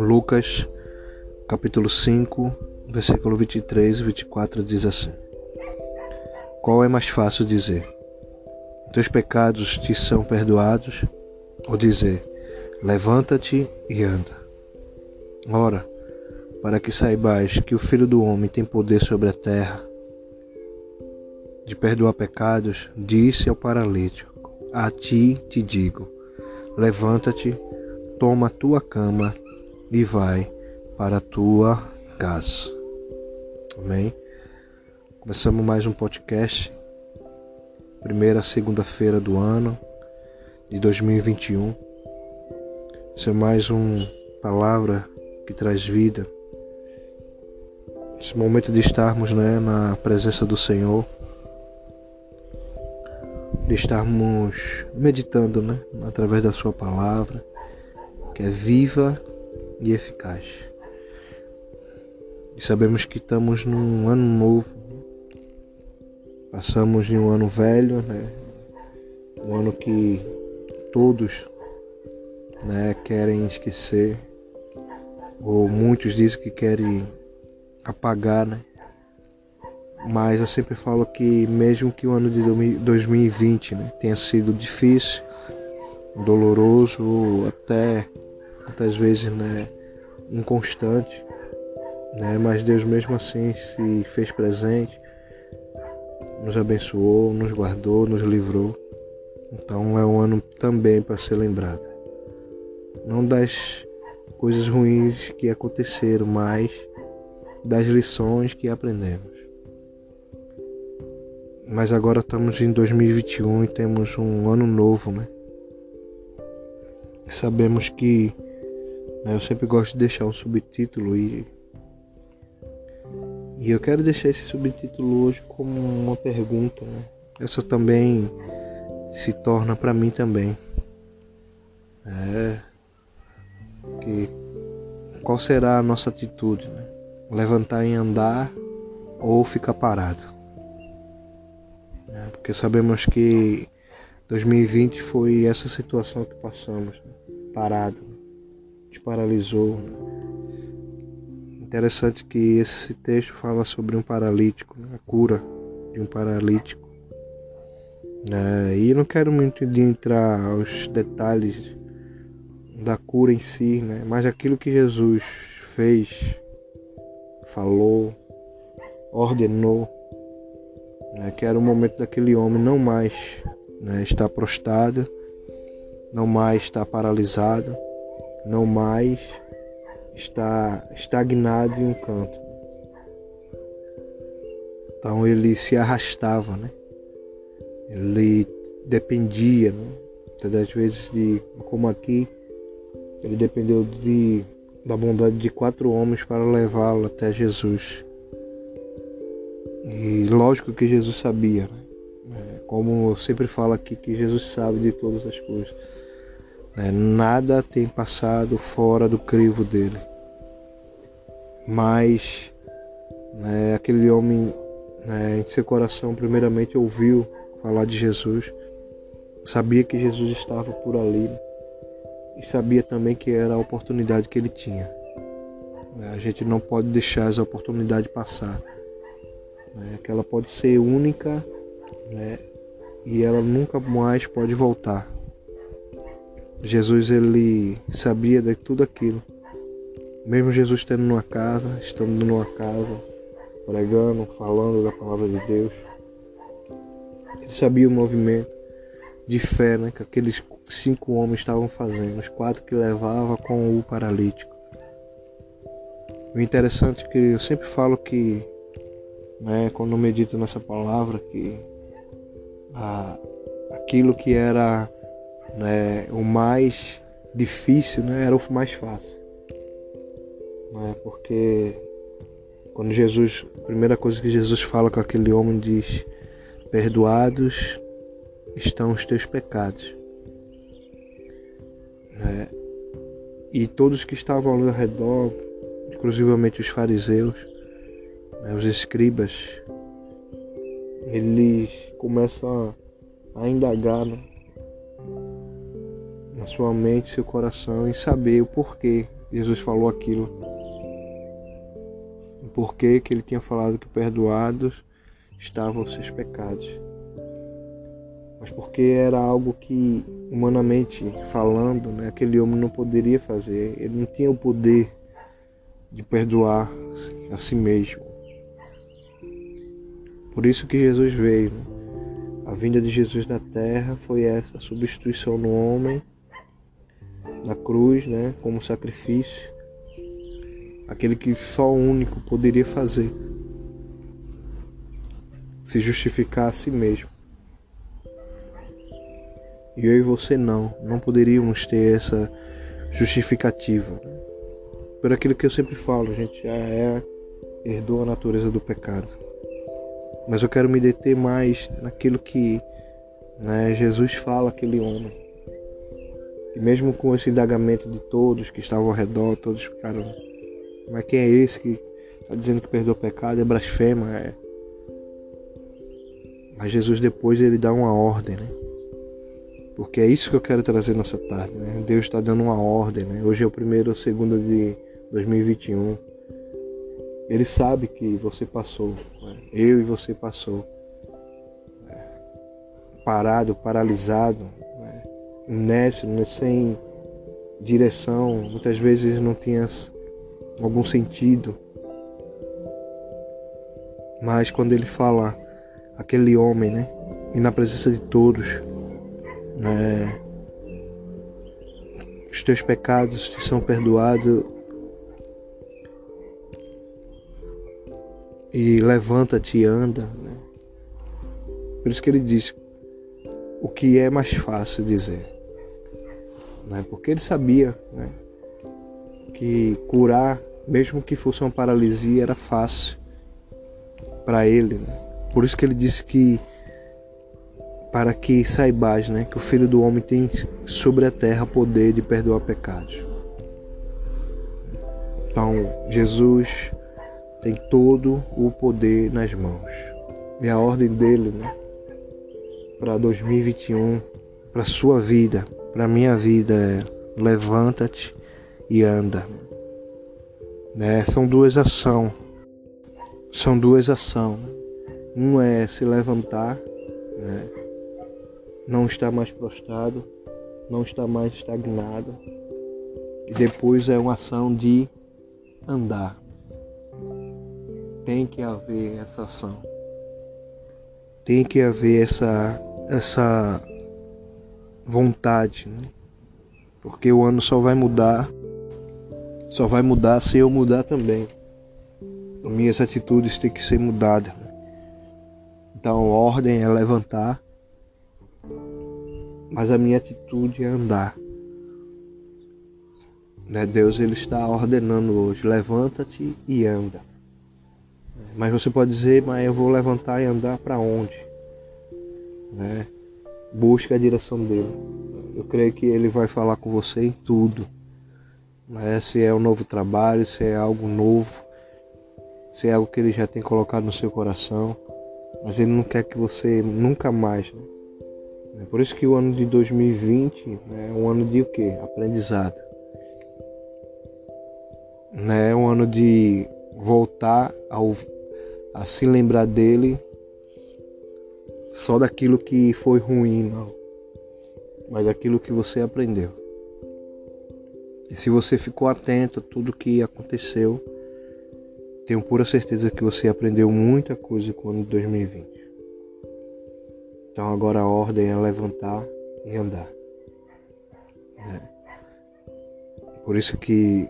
Lucas, capítulo 5, versículo 23 e 24 diz assim: Qual é mais fácil dizer? Teus pecados te são perdoados? Ou dizer: Levanta-te e anda? Ora, para que saibais que o Filho do Homem tem poder sobre a terra de perdoar pecados, disse ao paralítico: A ti te digo, levanta-te, toma a tua cama e vai para a tua casa. Amém? Começamos mais um podcast, primeira segunda-feira do ano de 2021. Isso é mais uma palavra que traz vida esse momento de estarmos né, na presença do Senhor, de estarmos meditando né, através da Sua palavra, que é viva e eficaz. E sabemos que estamos num ano novo, passamos de um ano velho, né, um ano que todos né, querem esquecer, ou muitos dizem que querem apagar, né? Mas eu sempre falo que mesmo que o ano de 2020 né, tenha sido difícil, doloroso, até muitas vezes né, inconstante, né, mas Deus mesmo assim se fez presente, nos abençoou, nos guardou, nos livrou. Então é um ano também para ser lembrado. Não das coisas ruins que aconteceram, mas das lições que aprendemos. Mas agora estamos em 2021 e temos um ano novo, né? Sabemos que eu sempre gosto de deixar um subtítulo e e eu quero deixar esse subtítulo hoje como uma pergunta, né? Essa também se torna para mim também. É que qual será a nossa atitude, né? levantar e andar ou ficar parado. É, porque sabemos que 2020 foi essa situação que passamos, né? parado, te paralisou. Interessante que esse texto fala sobre um paralítico, né? a cura de um paralítico. É, e não quero muito de entrar aos detalhes da cura em si, né? mas aquilo que Jesus fez falou, ordenou, né, que era o momento daquele homem não mais né, estar prostrado, não mais estar paralisado, não mais estar estagnado em um canto. Então ele se arrastava, né? Ele dependia, né? das vezes de como aqui, ele dependeu de da bondade de quatro homens para levá-lo até Jesus. E lógico que Jesus sabia, né? É, como eu sempre falo aqui, que Jesus sabe de todas as coisas. Né? Nada tem passado fora do crivo dele. Mas né, aquele homem né, em seu coração, primeiramente, ouviu falar de Jesus, sabia que Jesus estava por ali. Né? e sabia também que era a oportunidade que ele tinha. A gente não pode deixar essa oportunidade passar. Né? Que ela pode ser única né? e ela nunca mais pode voltar. Jesus ele sabia de tudo aquilo. Mesmo Jesus estando numa casa, estando numa casa, pregando, falando da palavra de Deus, ele sabia o movimento de fé né, que aqueles cinco homens estavam fazendo, os quatro que levava com o paralítico. O interessante é que eu sempre falo que, né, quando medito nessa palavra, que a, aquilo que era né, o mais difícil né, era o mais fácil. Né, porque quando Jesus, a primeira coisa que Jesus fala com aquele homem diz: Perdoados estão os teus pecados. Né? E todos que estavam ali ao redor, inclusivamente os fariseus, né, os escribas, eles começam a, a indagar né, sua mente, seu coração, e saber o porquê Jesus falou aquilo. Por que ele tinha falado que perdoados estavam os seus pecados. Mas porque era algo que, humanamente falando, né, aquele homem não poderia fazer. Ele não tinha o poder de perdoar a si mesmo. Por isso que Jesus veio. A vinda de Jesus na terra foi essa a substituição no homem na cruz, né, como sacrifício, aquele que só o único poderia fazer, se justificar a si mesmo. E eu e você não, não poderíamos ter essa justificativa. Por aquilo que eu sempre falo, a gente já é, herdou a natureza do pecado. Mas eu quero me deter mais naquilo que né, Jesus fala àquele homem. E mesmo com esse indagamento de todos que estavam ao redor, todos ficaram. Mas quem é esse que está dizendo que perdeu o pecado? É blasfema. É. Mas Jesus depois ele dá uma ordem, né? Porque é isso que eu quero trazer nessa tarde, né? Deus está dando uma ordem, né? Hoje é o primeiro ou segundo de 2021. Ele sabe que você passou, né? eu e você passou. Né? Parado, paralisado, inércio, né, sem direção, muitas vezes não tinha algum sentido. Mas quando ele fala aquele homem, né, e na presença de todos, né, os teus pecados te são perdoados e levanta-te e anda, né? Por isso que ele diz o que é mais fácil dizer né? porque ele sabia né? que curar, mesmo que fosse uma paralisia, era fácil para ele. Né? Por isso que ele disse que para que saibais né, que o Filho do Homem tem sobre a terra poder de perdoar pecados. Então, Jesus tem todo o poder nas mãos. E a ordem dele né, para 2021, para a sua vida, para minha vida é levanta-te e anda. Né? São duas ações. São duas ações. Um é se levantar, né? não estar mais prostrado, não estar mais estagnado. E depois é uma ação de andar. Tem que haver essa ação. Tem que haver essa, essa vontade, né? porque o ano só vai mudar, só vai mudar se eu mudar também. Minhas atitudes têm que ser mudadas. Né? Então, ordem é levantar, mas a minha atitude é andar. Né? Deus ele está ordenando hoje: levanta-te e anda. Mas você pode dizer, mas eu vou levantar e andar para onde? Né? Busque a direção dele. Eu creio que ele vai falar com você em tudo. Né? Se é um novo trabalho, se é algo novo, se é algo que ele já tem colocado no seu coração. Mas ele não quer que você nunca mais. Né? É por isso que o ano de 2020 né, é um ano de o quê? Aprendizado. Né? É um ano de voltar ao, a se lembrar dele só daquilo que foi ruim, não, mas daquilo que você aprendeu. E se você ficou atento a tudo que aconteceu, tenho pura certeza que você aprendeu muita coisa com o ano de 2020. Então agora a ordem é levantar e andar. É. Por isso que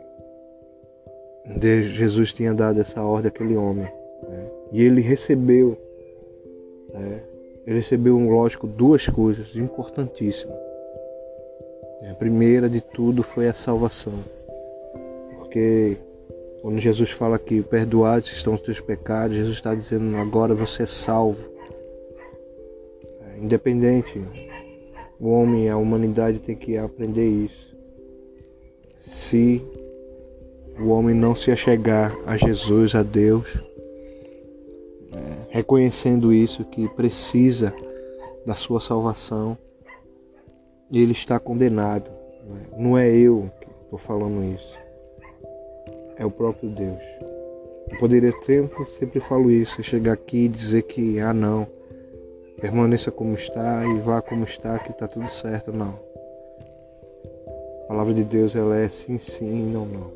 Jesus tinha dado essa ordem àquele homem. Né? E ele recebeu né? Ele recebeu, lógico, duas coisas importantíssimas. A primeira de tudo foi a salvação. Porque quando Jesus fala que perdoados estão os teus pecados, Jesus está dizendo agora você é salvo. É, independente, o homem, a humanidade tem que aprender isso. Se o homem não se achegar a Jesus, a Deus, reconhecendo isso, que precisa da sua salvação, ele está condenado. Não é eu que estou falando isso. é o próprio Deus. Eu poderia tempo, sempre falo isso, chegar aqui e dizer que, ah não, permaneça como está e vá como está, que está tudo certo, não. A palavra de Deus ela é sim, sim, não, não.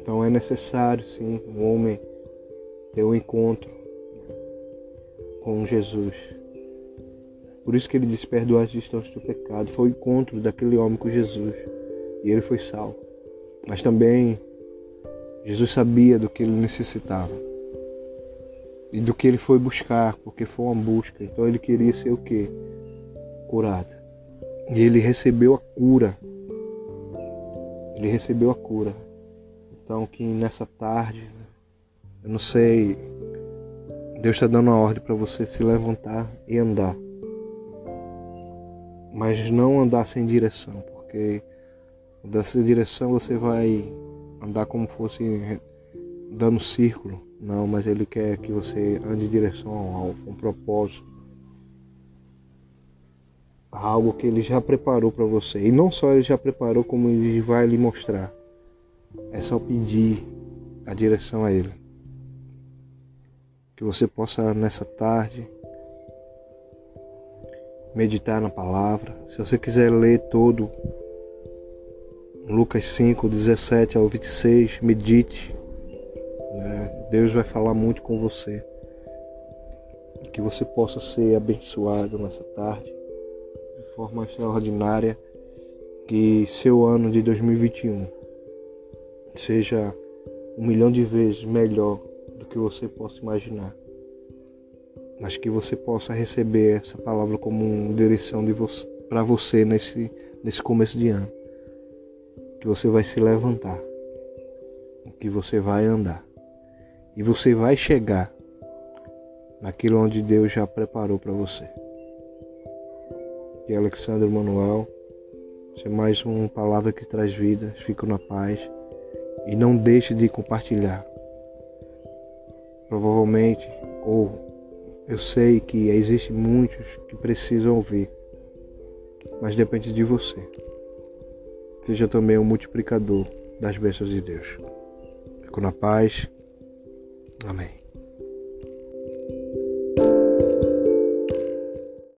Então é necessário, sim, um homem ter um encontro com Jesus. Por isso que ele disse: perdoar as distâncias do pecado. Foi o encontro daquele homem com Jesus. E ele foi salvo. Mas também Jesus sabia do que ele necessitava. E do que ele foi buscar, porque foi uma busca. Então ele queria ser o quê? Curado. E ele recebeu a cura. Ele recebeu a cura. Então, que nessa tarde, eu não sei, Deus está dando a ordem para você se levantar e andar. Mas não andar sem direção, porque dessa direção você vai andar como fosse dando círculo. Não, mas Ele quer que você ande em direção ao alvo, um propósito. Algo que Ele já preparou para você. E não só Ele já preparou, como Ele vai lhe mostrar. É só pedir a direção a Ele. Que você possa nessa tarde meditar na palavra. Se você quiser ler todo Lucas 5, 17 ao 26, medite. Né? Deus vai falar muito com você. Que você possa ser abençoado nessa tarde de forma extraordinária. Que seu ano de 2021 seja um milhão de vezes melhor do que você possa imaginar. Mas que você possa receber essa palavra como uma direção vo para você nesse, nesse começo de ano. Que você vai se levantar, que você vai andar e você vai chegar naquilo onde Deus já preparou para você. Que Alexandre Manuel, é mais uma palavra que traz vida. Fico na paz e não deixe de compartilhar. Provavelmente, ou eu sei que existem muitos que precisam ouvir, mas depende de você. Seja também um multiplicador das bênçãos de Deus. Fico na paz. Amém.